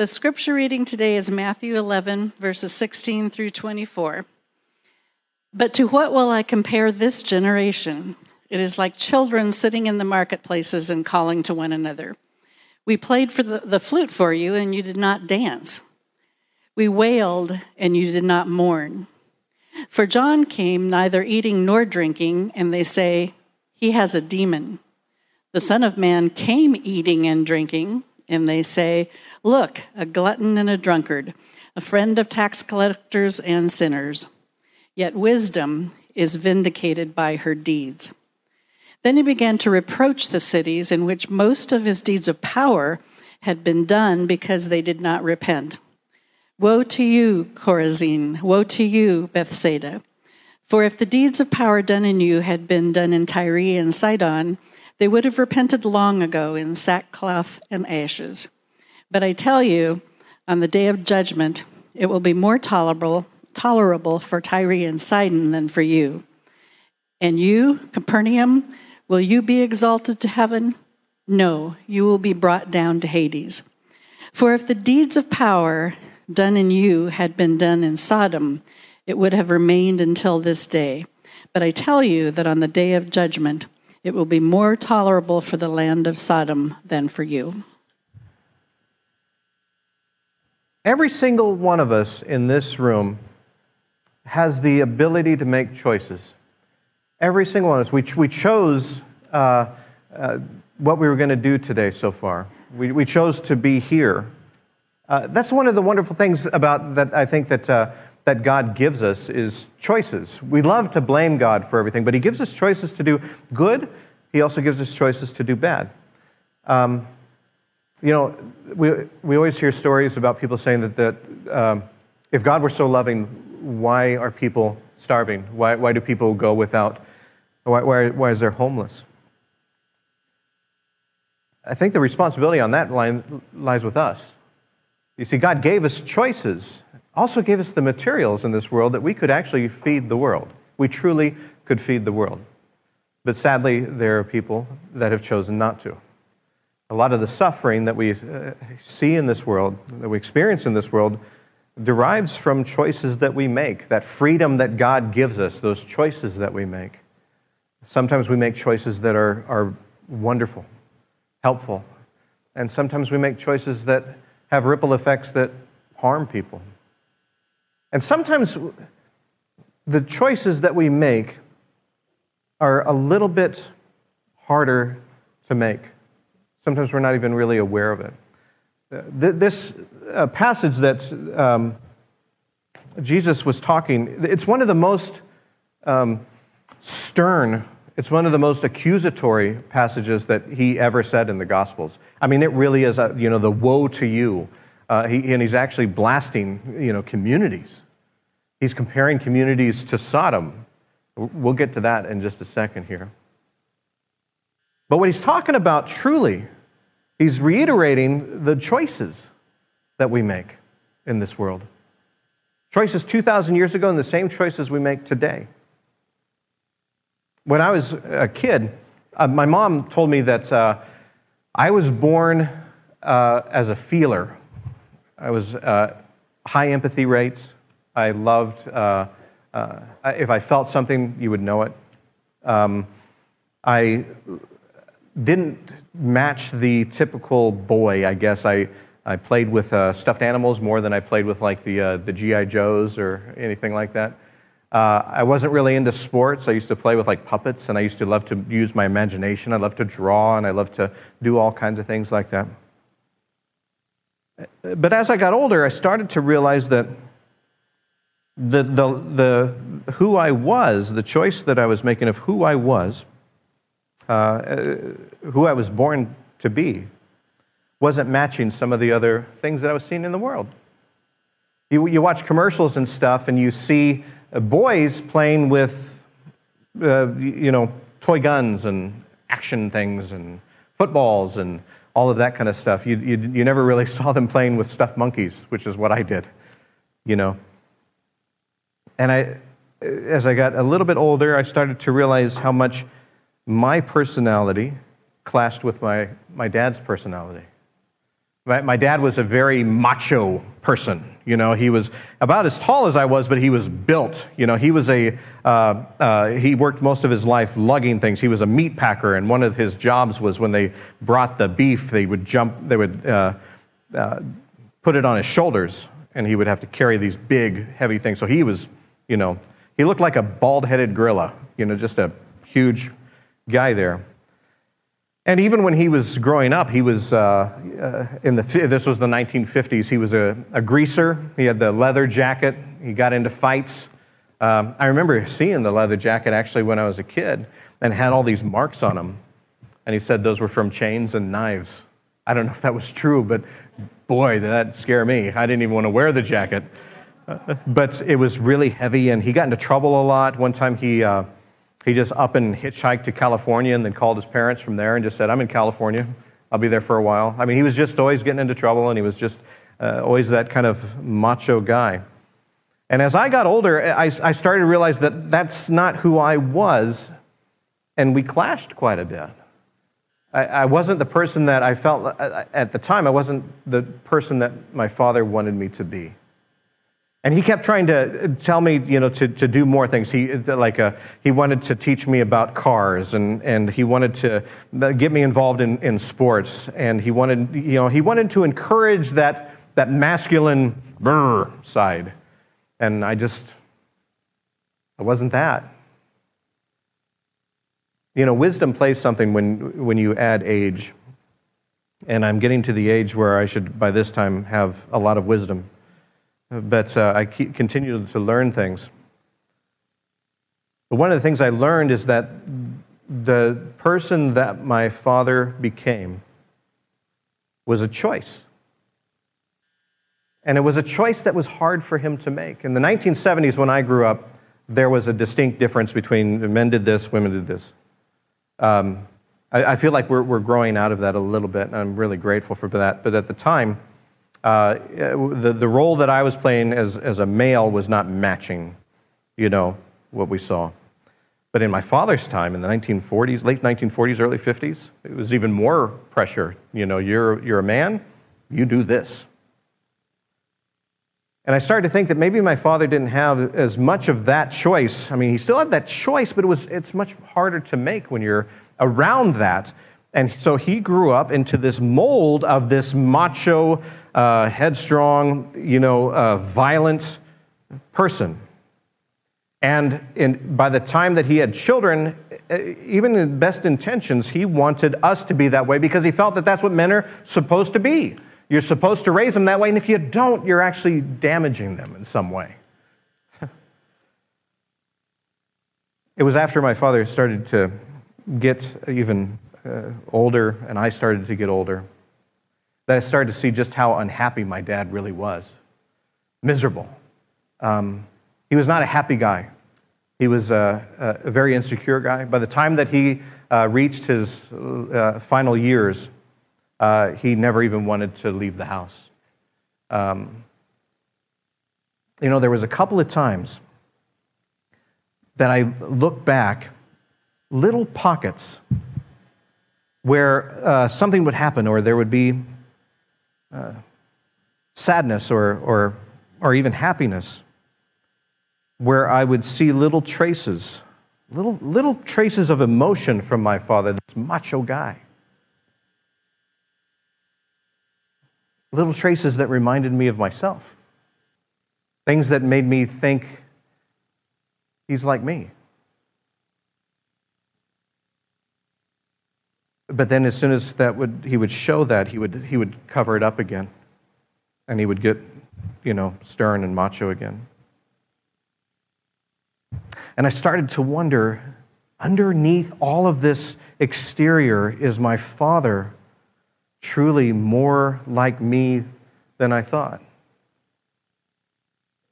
The scripture reading today is Matthew 11, verses 16 through 24. But to what will I compare this generation? It is like children sitting in the marketplaces and calling to one another. We played for the, the flute for you, and you did not dance. We wailed, and you did not mourn. For John came neither eating nor drinking, and they say, He has a demon. The Son of Man came eating and drinking, and they say, Look, a glutton and a drunkard, a friend of tax collectors and sinners. Yet wisdom is vindicated by her deeds. Then he began to reproach the cities in which most of his deeds of power had been done because they did not repent. Woe to you, Chorazin! Woe to you, Bethsaida! For if the deeds of power done in you had been done in Tyre and Sidon, they would have repented long ago in sackcloth and ashes. But I tell you, on the day of judgment, it will be more tolerable, tolerable for Tyre and Sidon than for you. And you, Capernaum, will you be exalted to heaven? No, you will be brought down to Hades. For if the deeds of power done in you had been done in Sodom, it would have remained until this day. But I tell you that on the day of judgment, it will be more tolerable for the land of Sodom than for you. Every single one of us in this room has the ability to make choices. Every single one of us. We, we chose uh, uh, what we were going to do today so far. We, we chose to be here. Uh, that's one of the wonderful things about that I think that, uh, that God gives us is choices. We love to blame God for everything, but He gives us choices to do good. He also gives us choices to do bad. Um, you know, we, we always hear stories about people saying that, that um, if God were so loving, why are people starving? Why, why do people go without? Why, why, why is there homeless? I think the responsibility on that line lies with us. You see, God gave us choices, also gave us the materials in this world that we could actually feed the world. We truly could feed the world. But sadly, there are people that have chosen not to a lot of the suffering that we uh, see in this world, that we experience in this world, derives from choices that we make, that freedom that God gives us, those choices that we make. Sometimes we make choices that are, are wonderful, helpful, and sometimes we make choices that have ripple effects that harm people. And sometimes the choices that we make are a little bit harder to make Sometimes we're not even really aware of it. This uh, passage that um, Jesus was talking, it's one of the most um, stern, it's one of the most accusatory passages that he ever said in the Gospels. I mean, it really is, a, you know, the woe to you. Uh, he, and he's actually blasting, you know, communities. He's comparing communities to Sodom. We'll get to that in just a second here. But what he's talking about truly, he's reiterating the choices that we make in this world. Choices 2,000 years ago and the same choices we make today. When I was a kid, uh, my mom told me that uh, I was born uh, as a feeler. I was uh, high empathy rates. I loved, uh, uh, if I felt something, you would know it. Um, I didn't match the typical boy, I guess. I, I played with uh, stuffed animals more than I played with like the, uh, the G.I. Joes or anything like that. Uh, I wasn't really into sports. I used to play with like puppets and I used to love to use my imagination. I love to draw and I love to do all kinds of things like that. But as I got older, I started to realize that the, the, the, who I was, the choice that I was making of who I was, uh, who I was born to be wasn't matching some of the other things that I was seeing in the world. You, you watch commercials and stuff, and you see uh, boys playing with, uh, you know, toy guns and action things and footballs and all of that kind of stuff. You, you, you never really saw them playing with stuffed monkeys, which is what I did, you know. And I, as I got a little bit older, I started to realize how much my personality clashed with my, my dad's personality. My, dad was a very macho person. You know, he was about as tall as I was, but he was built. You know, he was a, uh, uh, he worked most of his life lugging things. He was a meat packer, and one of his jobs was when they brought the beef, they would jump, they would uh, uh put it on his shoulders, and he would have to carry these big, heavy things. So he was, you know, he looked like a bald headed gorilla, you know, just a huge guy there. And even when he was growing up, he was uh, uh, in the, this was the 1950s, he was a, a, greaser. He had the leather jacket. He got into fights. Um, I remember seeing the leather jacket actually when I was a kid and had all these marks on him. And he said those were from chains and knives. I don't know if that was true, but boy, did that scare me. I didn't even want to wear the jacket. Uh, but it was really heavy, and he got into trouble a lot. One time he, uh, he just up and hitchhiked to California and then called his parents from there and just said, I'm in California. I'll be there for a while. I mean, he was just always getting into trouble and he was just uh, always that kind of macho guy. And as I got older, I, I started to realize that that's not who I was, and we clashed quite a bit. I, I wasn't the person that I felt uh, at the time, I wasn't the person that my father wanted me to be. And he kept trying to uh, tell me, you know, to, to do more things. He, uh, like, uh, he wanted to teach me about cars, and, and he wanted to uh, get me involved in, in sports. And he wanted, you know, he wanted to encourage that, that masculine brr side. And I just, I wasn't that. You know, wisdom plays something when, when you add age. And I'm getting to the age where I should, by this time, have a lot of wisdom but uh, I continue to learn things. But one of the things I learned is that the person that my father became was a choice. And it was a choice that was hard for him to make. In the 1970s, when I grew up, there was a distinct difference between men did this, women did this. Um, I, I, feel like we're, we're growing out of that a little bit, and I'm really grateful for that. But at the time, uh, the, the role that I was playing as, as a male was not matching, you know, what we saw. But in my father's time, in the 1940s, late 1940s, early 50s, it was even more pressure. You know, you're, you're a man, you do this. And I started to think that maybe my father didn't have as much of that choice. I mean, he still had that choice, but it was, it's much harder to make when you're around that. And so he grew up into this mold of this macho, uh, headstrong, you know, uh, violent person. And in, by the time that he had children, uh, even in best intentions, he wanted us to be that way because he felt that that's what men are supposed to be. You're supposed to raise them that way, and if you don't, you're actually damaging them in some way. it was after my father started to get even uh, older and I started to get older that I started to see just how unhappy my dad really was. Miserable. Um, he was not a happy guy. He was a, a very insecure guy. By the time that he uh, reached his uh, final years, uh, he never even wanted to leave the house. Um, you know, there was a couple of times that I look back, little pockets where uh, something would happen or there would be uh, sadness or, or, or even happiness, where I would see little traces, little, little traces of emotion from my father, this macho guy. Little traces that reminded me of myself. Things that made me think he's like me. But then, as soon as that would, he would show that, he would, he would cover it up again. And he would get, you know, stern and macho again. And I started to wonder underneath all of this exterior, is my father truly more like me than I thought?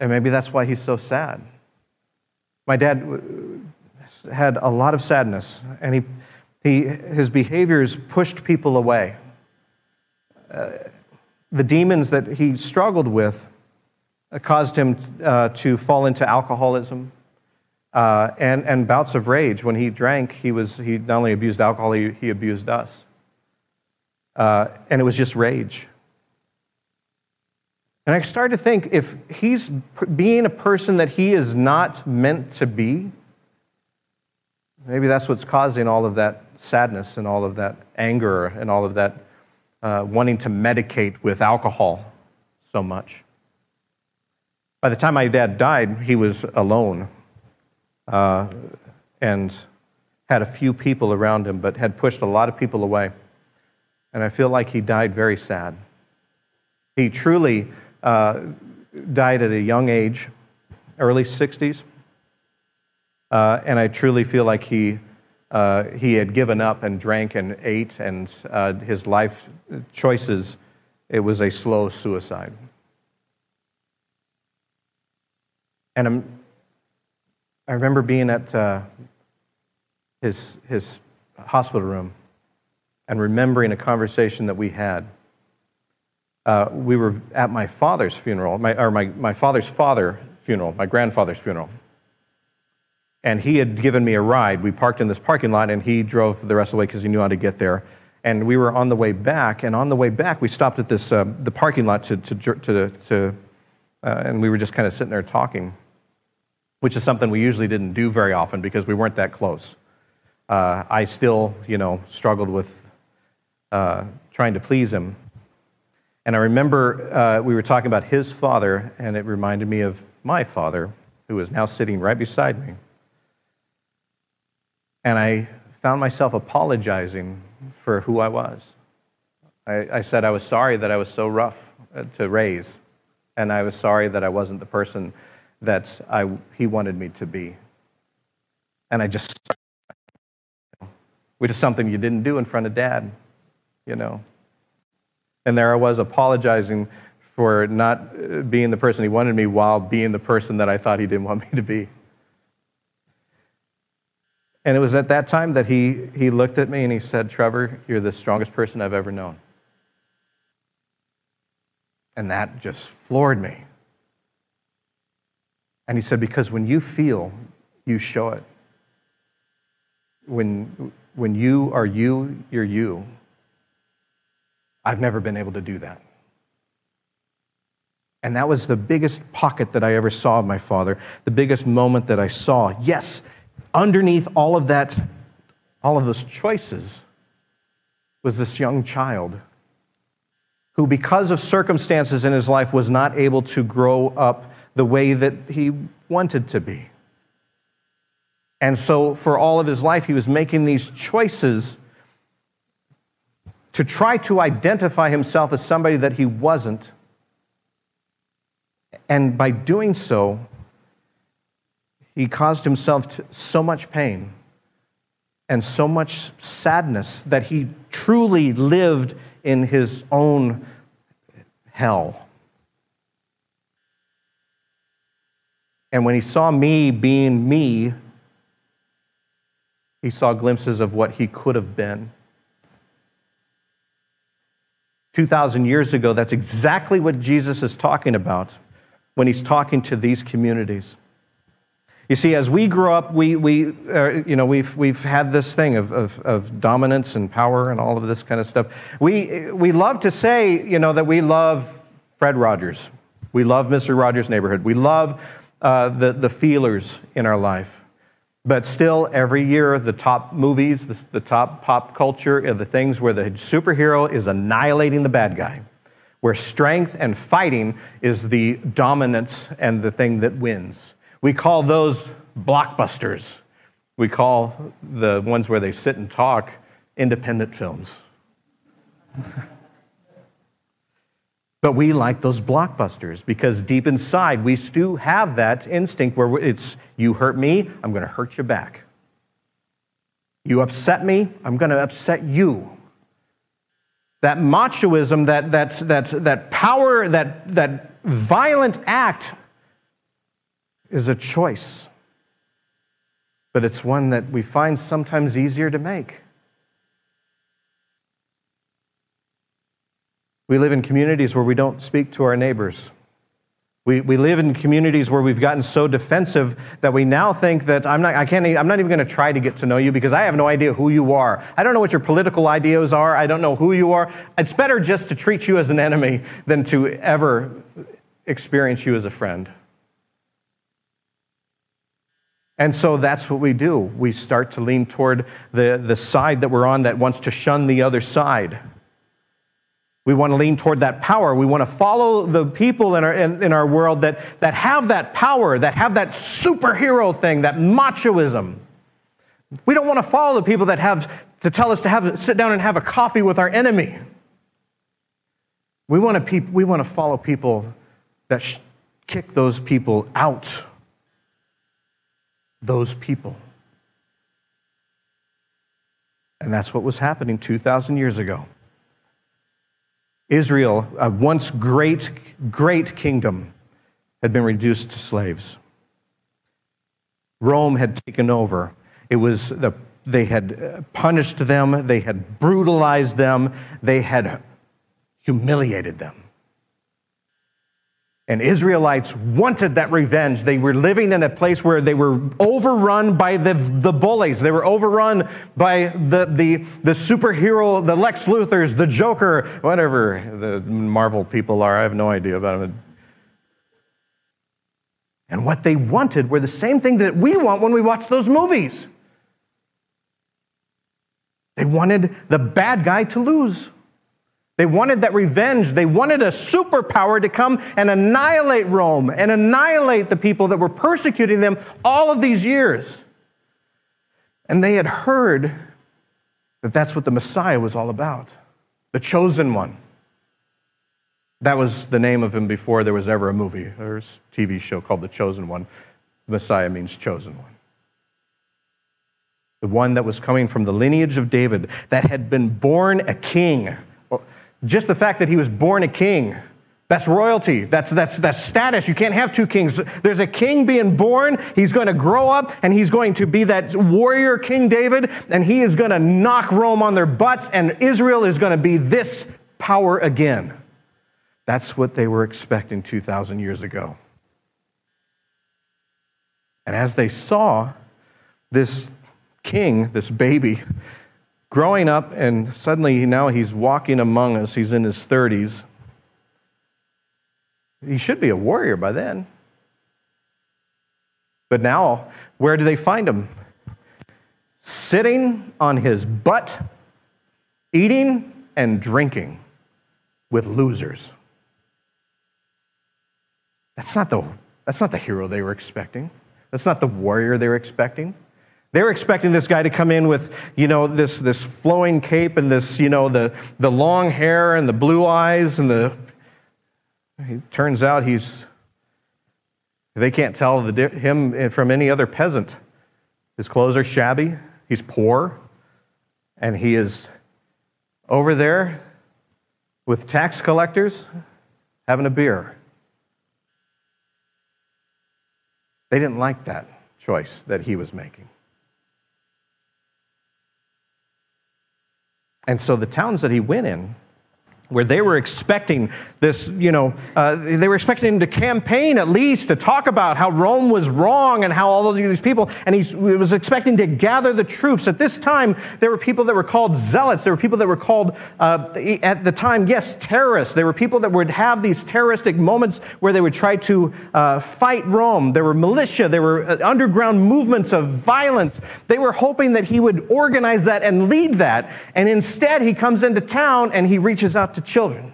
And maybe that's why he's so sad. My dad had a lot of sadness, and he he, his behaviors pushed people away. Uh, the demons that he struggled with uh, caused him uh, to fall into alcoholism uh, and, and bouts of rage. When he drank, he, was, he not only abused alcohol, he, he abused us. Uh, and it was just rage. And I started to think if he's being a person that he is not meant to be, maybe that's what's causing all of that sadness and all of that anger and all of that uh, wanting to medicate with alcohol so much. By the time my dad died, he was alone uh, and had a few people around him, but had pushed a lot of people away. And I feel like he died very sad. He truly uh, died at a young age, early 60s. Uh, and I truly feel like he, uh, he had given up and drank and ate, and uh, his life choices, it was a slow suicide. And I'm, i remember being at uh, his, his hospital room and remembering a conversation that we had uh, we were at my father's funeral, my, or my, my father's father funeral, my grandfather's funeral. And he had given me a ride. We parked in this parking lot, and he drove the rest of the way because he knew how to get there. And we were on the way back, and on the way back, we stopped at this, uh, the parking lot to, to, to, to uh, and we were just kind of sitting there talking, which is something we usually didn't do very often because we weren't that close. Uh, I still, you know, struggled with uh, trying to please him. And I remember uh, we were talking about his father, and it reminded me of my father, who is now sitting right beside me. And I found myself apologizing for who I was. I, I said I was sorry that I was so rough uh, to raise, and I was sorry that I wasn't the person that I, he wanted me to be. And I just, which is something you didn't do in front of dad, you know. And there I was apologizing for not uh, being the person he wanted me while being the person that I thought he didn't want me to be. And it was at that time that he, he looked at me and he said, Trevor, you're the strongest person I've ever known. And that just floored me. And he said, Because when you feel, you show it. When, when you are you, you're you. I've never been able to do that. And that was the biggest pocket that I ever saw of my father, the biggest moment that I saw. Yes, underneath all of that, all of those choices, was this young child who, because of circumstances in his life, was not able to grow up the way that he wanted to be. And so, for all of his life, he was making these choices to try to identify himself as somebody that he wasn't. And by doing so, he caused himself so much pain and so much sadness that he truly lived in his own hell. And when he saw me being me, he saw glimpses of what he could have been. 2,000 years ago, that's exactly what Jesus is talking about when he's talking to these communities. You see, as we grow up, we, we, uh, you know, we've, we've had this thing of, of, of, dominance and power and all of this kind of stuff. We, we love to say, you know, that we love Fred Rogers. We love Mr. Rogers' Neighborhood. We love uh, the, the feelers in our life. But still, every year, the top movies, the, the top pop culture are the things where the superhero is annihilating the bad guy, where strength and fighting is the dominance and the thing that wins. We call those blockbusters. We call the ones where they sit and talk independent films. But we like those blockbusters because deep inside we still have that instinct where it's you hurt me, I'm going to hurt you back. You upset me, I'm going to upset you. That machoism, that, that, that, that power, that, that violent act is a choice. But it's one that we find sometimes easier to make. We live in communities where we don't speak to our neighbors. We, we live in communities where we've gotten so defensive that we now think that I'm not, I can't, I'm not even going to try to get to know you because I have no idea who you are. I don't know what your political ideas are. I don't know who you are. It's better just to treat you as an enemy than to ever experience you as a friend. And so that's what we do. We start to lean toward the, the side that we're on that wants to shun the other side. We want to lean toward that power. We want to follow the people in our, in, in our world that, that have that power, that have that superhero thing, that machoism. We don't want to follow the people that have to tell us to have, sit down and have a coffee with our enemy. We want to, peop- we want to follow people that sh- kick those people out. Those people. And that's what was happening 2,000 years ago. Israel, a once great, great kingdom, had been reduced to slaves. Rome had taken over. It was the, they had uh, punished them, they had brutalized them, they had humiliated them. And Israelites wanted that revenge. They were living in a place where they were overrun by the, the bullies. They were overrun by the, the, the superhero, the Lex Luthors, the Joker, whatever the Marvel people are. I have no idea about them. And what they wanted were the same thing that we want when we watch those movies. They wanted the bad guy to lose. They wanted that revenge. They wanted a superpower to come and annihilate Rome and annihilate the people that were persecuting them all of these years. And they had heard that that's what the Messiah was all about the chosen one. That was the name of him before there was ever a movie or a TV show called The Chosen One. Messiah means chosen one. The one that was coming from the lineage of David, that had been born a king just the fact that he was born a king, that's royalty. That's, that's, that's status. You can't have two kings. There's a king being born. He's going to grow up and he's going to be that warrior King David, and he is going to knock Rome on their butts, and Israel is going to be this power again. That's what they were expecting 2,000 years ago. And as they saw this king, this baby, growing up, and suddenly now he's walking among us. He's in his 30s. He should be a warrior by then. But now, where do they find him? Sitting on his butt, eating and drinking with losers. That's not the, that's not the hero they were expecting. That's not the warrior they were expecting. They were expecting this guy to come in with, you know, this, this flowing cape and this, you know, the, the long hair and the blue eyes and the. It turns out he's. They can't tell the, him from any other peasant. His clothes are shabby, he's poor, and he is over there with tax collectors having a beer. They didn't like that choice that he was making. And so the towns that he went in, where they were expecting this, you know, uh, they were expecting him to campaign at least to talk about how Rome was wrong and how all of these people, and he was expecting to gather the troops. At this time, there were people that were called zealots. There were people that were called, uh, at the time, yes, terrorists. There were people that would have these terroristic moments where they would try to uh, fight Rome. There were militia. There were uh, underground movements of violence. They were hoping that he would organize that and lead that. And instead, he comes into town and he reaches out to children,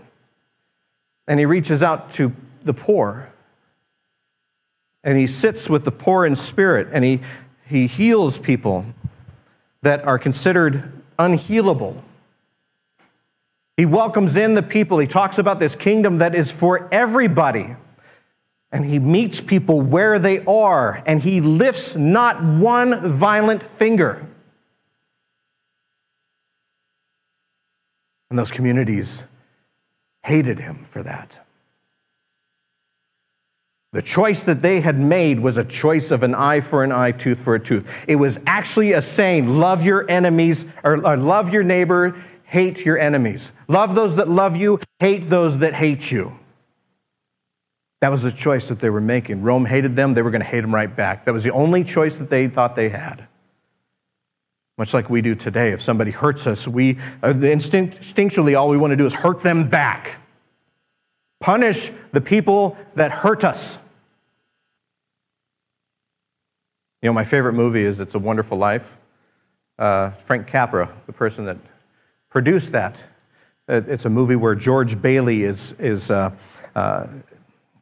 and he reaches out to the poor. And he sits with the poor in spirit, and he, he heals people that are considered unhealable. He welcomes in the people. He talks about this kingdom that is for everybody. And he meets people where they are, and he lifts not one violent finger. And those communities hated him for that. The choice that they had made was a choice of an eye for an eye, tooth for a tooth. It was actually a saying love your enemies, or, or, love your neighbor, hate your enemies. Love those that love you, hate those that hate you. That was the choice that they were making. Rome hated them, they were going to hate them right back. That was the only choice that they thought they had much like we do today. If somebody hurts us, we uh, instinctually all we want to do is hurt them back, Punish the people that hurt us. You know, my favorite movie is It's a Wonderful Life. Uh, Frank Capra, the person that produced that. It's a movie where George Bailey is, is uh, uh,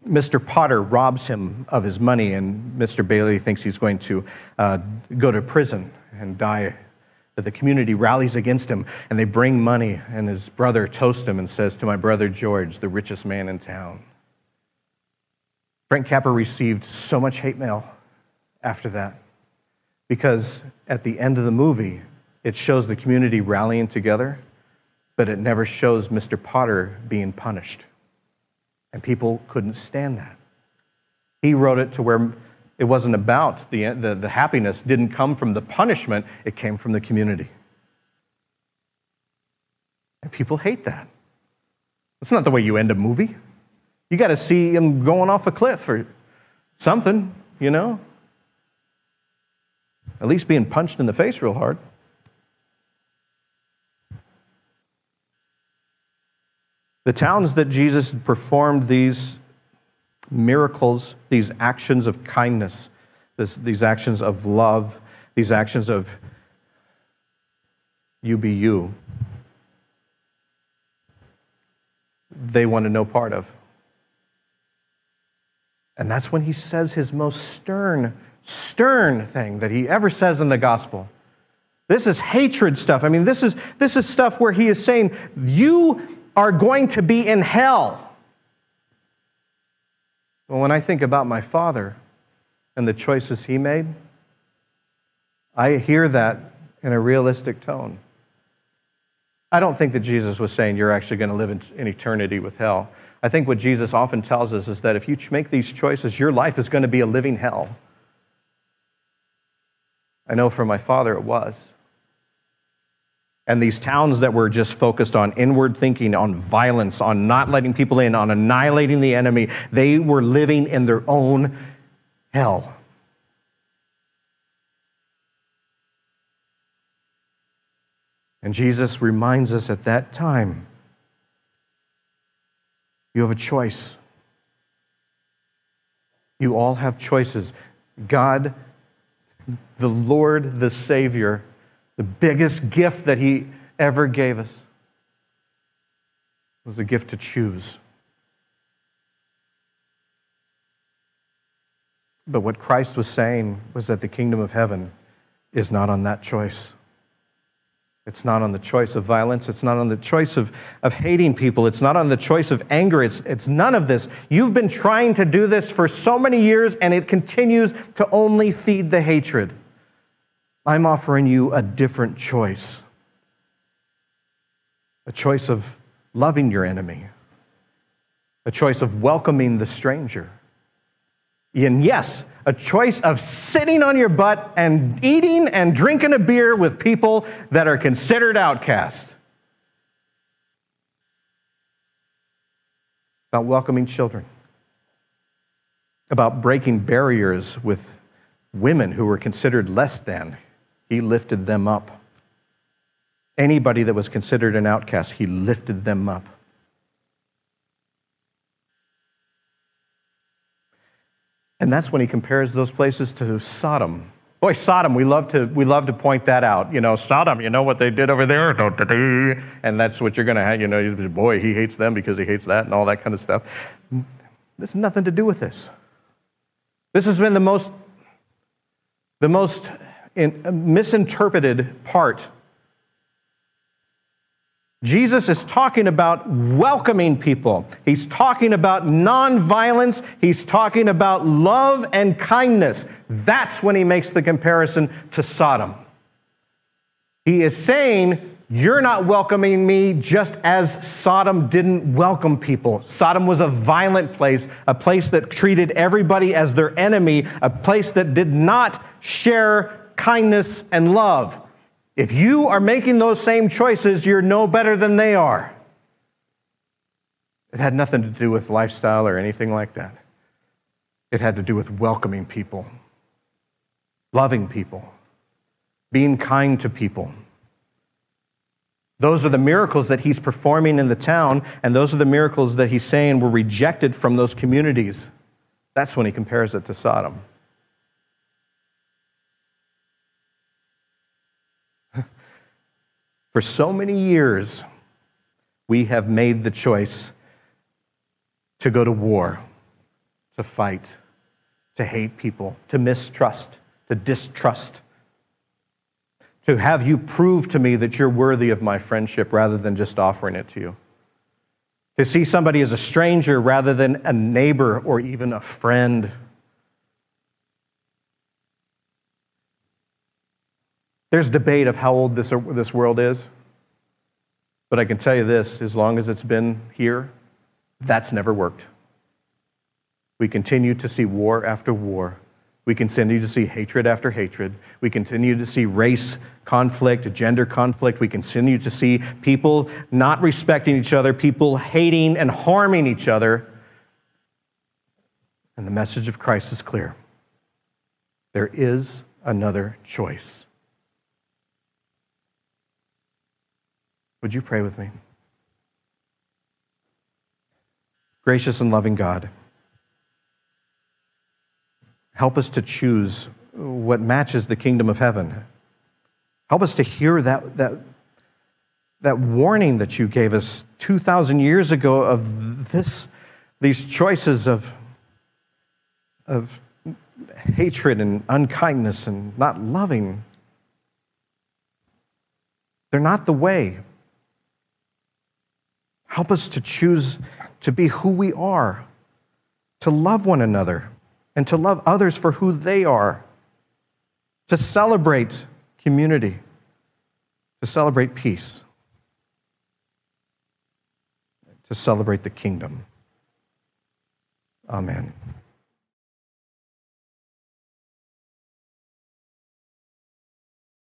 Mr. Potter robs him of his money, and Mr. Bailey thinks he's going to uh, go to prison and die. But the community rallies against him, and they bring money, and his brother toasts him and says, To my brother George, the richest man in town. Frank Capra received so much hate mail after that because at the end of the movie, it shows the community rallying together, but it never shows Mr. Potter being punished. And people couldn't stand that. He wrote it to where it wasn't about the, the, the happiness, didn't come from the punishment, it came from the community. And people hate that. That's not the way you end a movie. You got to see him going off a cliff or something, you know? At least being punched in the face real hard. The towns that Jesus performed these miracles, these actions of kindness, this, these actions of love, these actions of you be you, they wanted no part of. And that's when he says his most stern, stern thing that he ever says in the gospel. This is hatred stuff. I mean, this is, this is stuff where he is saying, You are going to be in hell. Well, when I think about my father and the choices he made, I hear that in a realistic tone. I don't think that Jesus was saying you're actually going to live in, eternity with hell. I think what Jesus often tells us is that if you make these choices, your life is going to be a living hell. I know for my father it was. And these towns that were just focused on inward thinking, on violence, on not letting people in, on annihilating the enemy, they were living in their own hell. And Jesus reminds us at that time you have a choice. You all have choices. God, the Lord, the Savior, the biggest gift that He ever gave us was a gift to choose. But what Christ was saying was that the kingdom of heaven is not on that choice. It's not on the choice of violence. It's not on the choice of, of hating people. It's not on the choice of anger. It's, it's none of this. You've been trying to do this for so many years, and it continues to only feed the hatred. I'm offering you a different choice a choice of loving your enemy, a choice of welcoming the stranger. And yes, a choice of sitting on your butt and eating and drinking a beer with people that are considered outcast. About welcoming children, about breaking barriers with women who were considered less than he lifted them up. Anybody that was considered an outcast, he lifted them up. And that's when he compares those places to Sodom. Boy, Sodom, we love to, we love to point that out. You know, Sodom, you know what they did over there? And that's what you're going to have. You know, boy, he hates them because he hates that and all that kind of stuff. Has nothing to do with this. This has been the most, the most Uh, misinterpreted part. Jesus is talking about welcoming people. He's talking about nonviolence. He's talking about love and kindness. That's when he makes the comparison to Sodom. He is saying, You're not welcoming me just as Sodom didn't welcome people. Sodom was a violent place, a place that treated everybody as their enemy, a place that did not share kindness, and love. If you are making those same choices, you're no better than they are. It had nothing to do with lifestyle or anything like that. It had to do with welcoming people, loving people, being kind to people, Those are the miracles that he's performing in the town, and those are the miracles that he's saying were rejected from those communities. That's when he compares it to Sodom. For so many years, we have made the choice to go to war, to fight, to hate people, to mistrust, to distrust, to have you prove to me that you're worthy of my friendship rather than just offering it to you. To see somebody as a stranger rather than a neighbor or even a friend. There's debate of how old this, this world is. But I can tell you this as long as it's been here, that's never worked. We continue to see war after war. We continue to see hatred after hatred. We continue to see race conflict, gender conflict. We continue to see people not respecting each other, people hating and harming each other. And the message of Christ is clear there is another choice. Would you pray with me? Gracious and loving God, help us to choose what matches the kingdom of heaven. Help us to hear that, that, that warning that you gave us 2,000 years ago of this, these choices of, of hatred and unkindness and not loving. They're not the way. Help us to choose to be who we are, to love one another, and to love others for who they are, to celebrate community, to celebrate peace, to celebrate the kingdom. Amen.